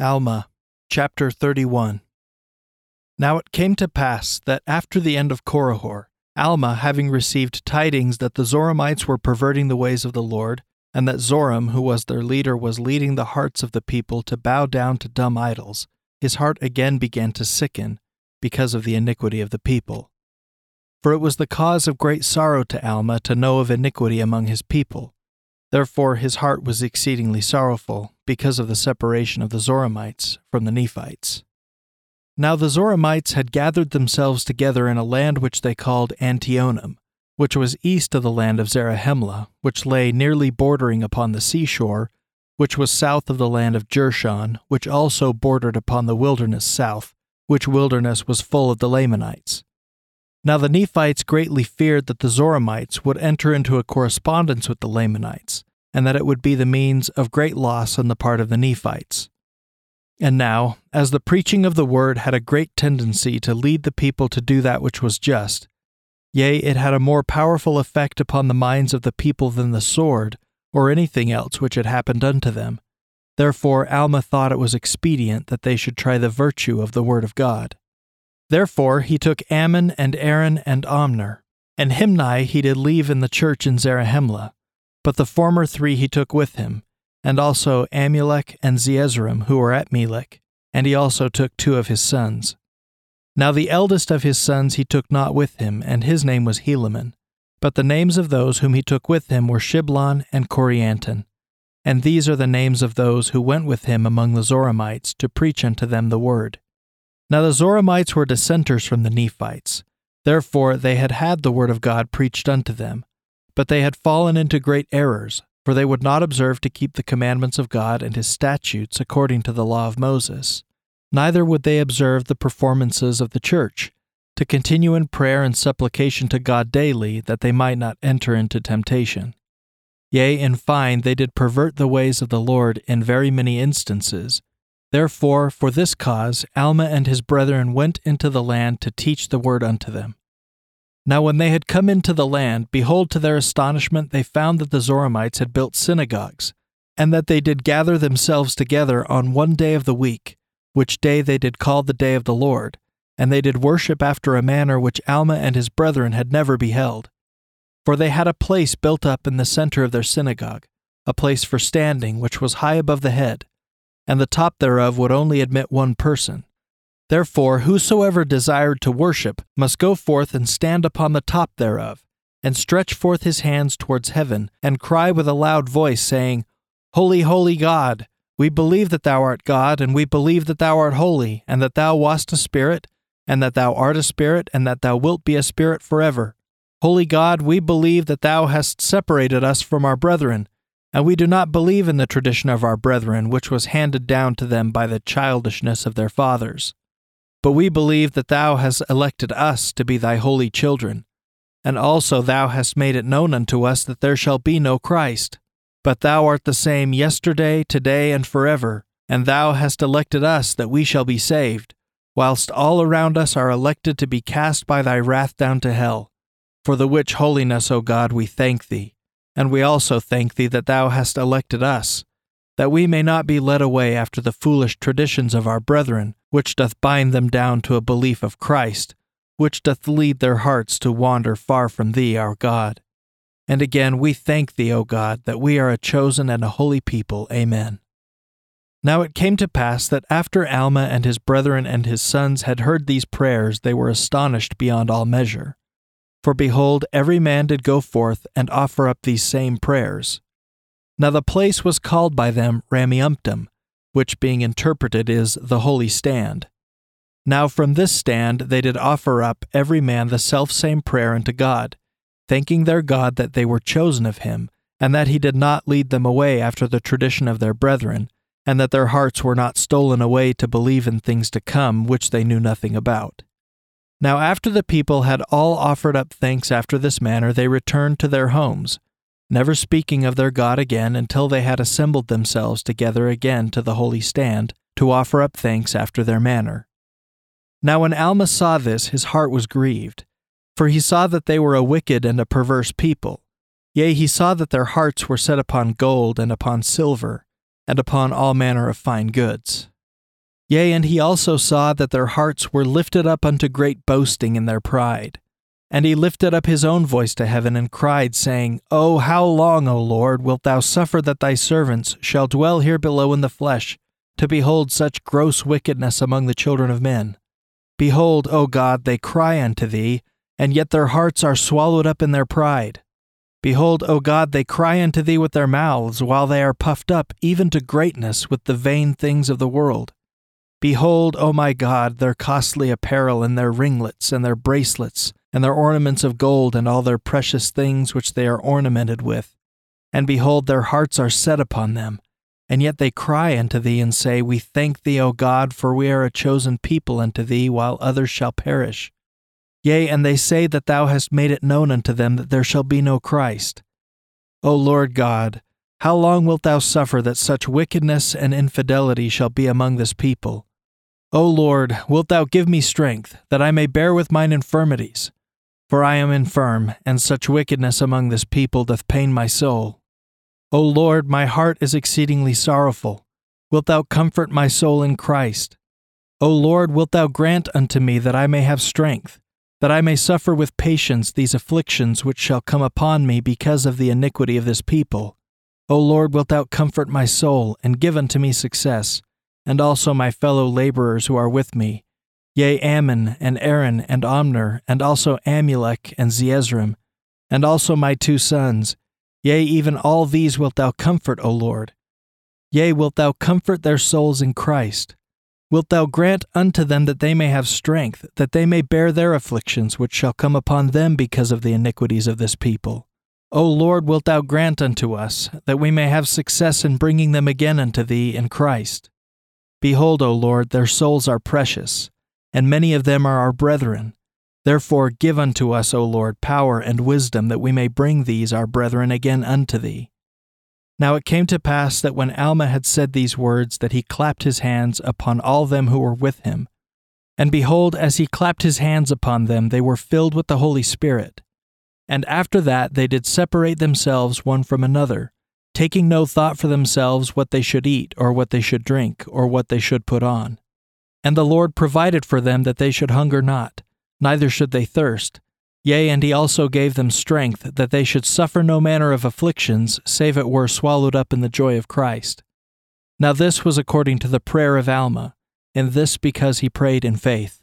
Alma, chapter 31. Now it came to pass that after the end of Korihor, Alma, having received tidings that the Zoramites were perverting the ways of the Lord, and that Zoram, who was their leader, was leading the hearts of the people to bow down to dumb idols, his heart again began to sicken because of the iniquity of the people. For it was the cause of great sorrow to Alma to know of iniquity among his people. Therefore his heart was exceedingly sorrowful because of the separation of the Zoramites from the Nephites. Now the Zoramites had gathered themselves together in a land which they called Antionum, which was east of the land of Zarahemla, which lay nearly bordering upon the seashore, which was south of the land of Jershon, which also bordered upon the wilderness south, which wilderness was full of the Lamanites. Now the Nephites greatly feared that the Zoramites would enter into a correspondence with the Lamanites, and that it would be the means of great loss on the part of the Nephites. And now, as the preaching of the word had a great tendency to lead the people to do that which was just, yea, it had a more powerful effect upon the minds of the people than the sword, or anything else which had happened unto them. Therefore Alma thought it was expedient that they should try the virtue of the word of God. Therefore he took Ammon and Aaron and Omner, and Himni he did leave in the church in Zarahemla, but the former three he took with him, and also Amulek and Zeezrom who were at Melech, and he also took two of his sons. Now the eldest of his sons he took not with him, and his name was Helaman. But the names of those whom he took with him were Shiblon and Corianton. And these are the names of those who went with him among the Zoramites to preach unto them the word. Now the Zoramites were dissenters from the Nephites. Therefore they had had the word of God preached unto them. But they had fallen into great errors, for they would not observe to keep the commandments of God and his statutes according to the law of Moses. Neither would they observe the performances of the church, to continue in prayer and supplication to God daily, that they might not enter into temptation. Yea, in fine, they did pervert the ways of the Lord in very many instances Therefore, for this cause, Alma and his brethren went into the land to teach the word unto them. Now, when they had come into the land, behold, to their astonishment, they found that the Zoramites had built synagogues, and that they did gather themselves together on one day of the week, which day they did call the day of the Lord, and they did worship after a manner which Alma and his brethren had never beheld. For they had a place built up in the center of their synagogue, a place for standing, which was high above the head and the top thereof would only admit one person. Therefore, whosoever desired to worship must go forth and stand upon the top thereof, and stretch forth his hands towards heaven, and cry with a loud voice, saying, Holy, holy God! We believe that thou art God, and we believe that thou art holy, and that thou wast a spirit, and that thou art a spirit, and that thou wilt be a spirit forever. Holy God, we believe that thou hast separated us from our brethren and we do not believe in the tradition of our brethren, which was handed down to them by the childishness of their fathers. But we believe that thou hast elected us to be thy holy children, and also thou hast made it known unto us that there shall be no Christ. But thou art the same yesterday, today, and forever, and thou hast elected us that we shall be saved, whilst all around us are elected to be cast by thy wrath down to hell. For the which holiness, O God, we thank thee. And we also thank thee that thou hast elected us, that we may not be led away after the foolish traditions of our brethren, which doth bind them down to a belief of Christ, which doth lead their hearts to wander far from thee, our God. And again we thank thee, O God, that we are a chosen and a holy people. Amen. Now it came to pass that after Alma and his brethren and his sons had heard these prayers, they were astonished beyond all measure. For behold, every man did go forth and offer up these same prayers. Now the place was called by them Rameumptom, which being interpreted is the holy stand. Now from this stand they did offer up every man the selfsame prayer unto God, thanking their God that they were chosen of him, and that he did not lead them away after the tradition of their brethren, and that their hearts were not stolen away to believe in things to come which they knew nothing about. Now, after the people had all offered up thanks after this manner, they returned to their homes, never speaking of their God again until they had assembled themselves together again to the holy stand to offer up thanks after their manner. Now, when Alma saw this, his heart was grieved, for he saw that they were a wicked and a perverse people. Yea, he saw that their hearts were set upon gold and upon silver, and upon all manner of fine goods. Yea, and he also saw that their hearts were lifted up unto great boasting in their pride. And he lifted up his own voice to heaven and cried, saying, O how long, O Lord, wilt thou suffer that thy servants shall dwell here below in the flesh, to behold such gross wickedness among the children of men? Behold, O God, they cry unto thee, and yet their hearts are swallowed up in their pride. Behold, O God, they cry unto thee with their mouths, while they are puffed up even to greatness with the vain things of the world. Behold, O my God, their costly apparel, and their ringlets, and their bracelets, and their ornaments of gold, and all their precious things which they are ornamented with. And behold, their hearts are set upon them. And yet they cry unto thee, and say, We thank thee, O God, for we are a chosen people unto thee, while others shall perish. Yea, and they say that thou hast made it known unto them that there shall be no Christ. O Lord God, how long wilt thou suffer that such wickedness and infidelity shall be among this people? O Lord, wilt thou give me strength, that I may bear with mine infirmities? For I am infirm, and such wickedness among this people doth pain my soul. O Lord, my heart is exceedingly sorrowful. Wilt thou comfort my soul in Christ? O Lord, wilt thou grant unto me that I may have strength, that I may suffer with patience these afflictions which shall come upon me because of the iniquity of this people? O Lord, wilt thou comfort my soul, and give unto me success? And also my fellow laborers who are with me, yea, Ammon and Aaron and Omner, and also Amulek and Zeezrom, and also my two sons, yea, even all these wilt thou comfort, O Lord. Yea, wilt thou comfort their souls in Christ? Wilt thou grant unto them that they may have strength, that they may bear their afflictions which shall come upon them because of the iniquities of this people? O Lord, wilt thou grant unto us that we may have success in bringing them again unto thee in Christ? Behold, O Lord, their souls are precious, and many of them are our brethren. Therefore give unto us, O Lord, power and wisdom, that we may bring these our brethren again unto thee. Now it came to pass that when Alma had said these words, that he clapped his hands upon all them who were with him. And behold, as he clapped his hands upon them, they were filled with the Holy Spirit. And after that they did separate themselves one from another taking no thought for themselves what they should eat, or what they should drink, or what they should put on. And the Lord provided for them that they should hunger not, neither should they thirst. Yea, and he also gave them strength, that they should suffer no manner of afflictions, save it were swallowed up in the joy of Christ. Now this was according to the prayer of Alma, and this because he prayed in faith.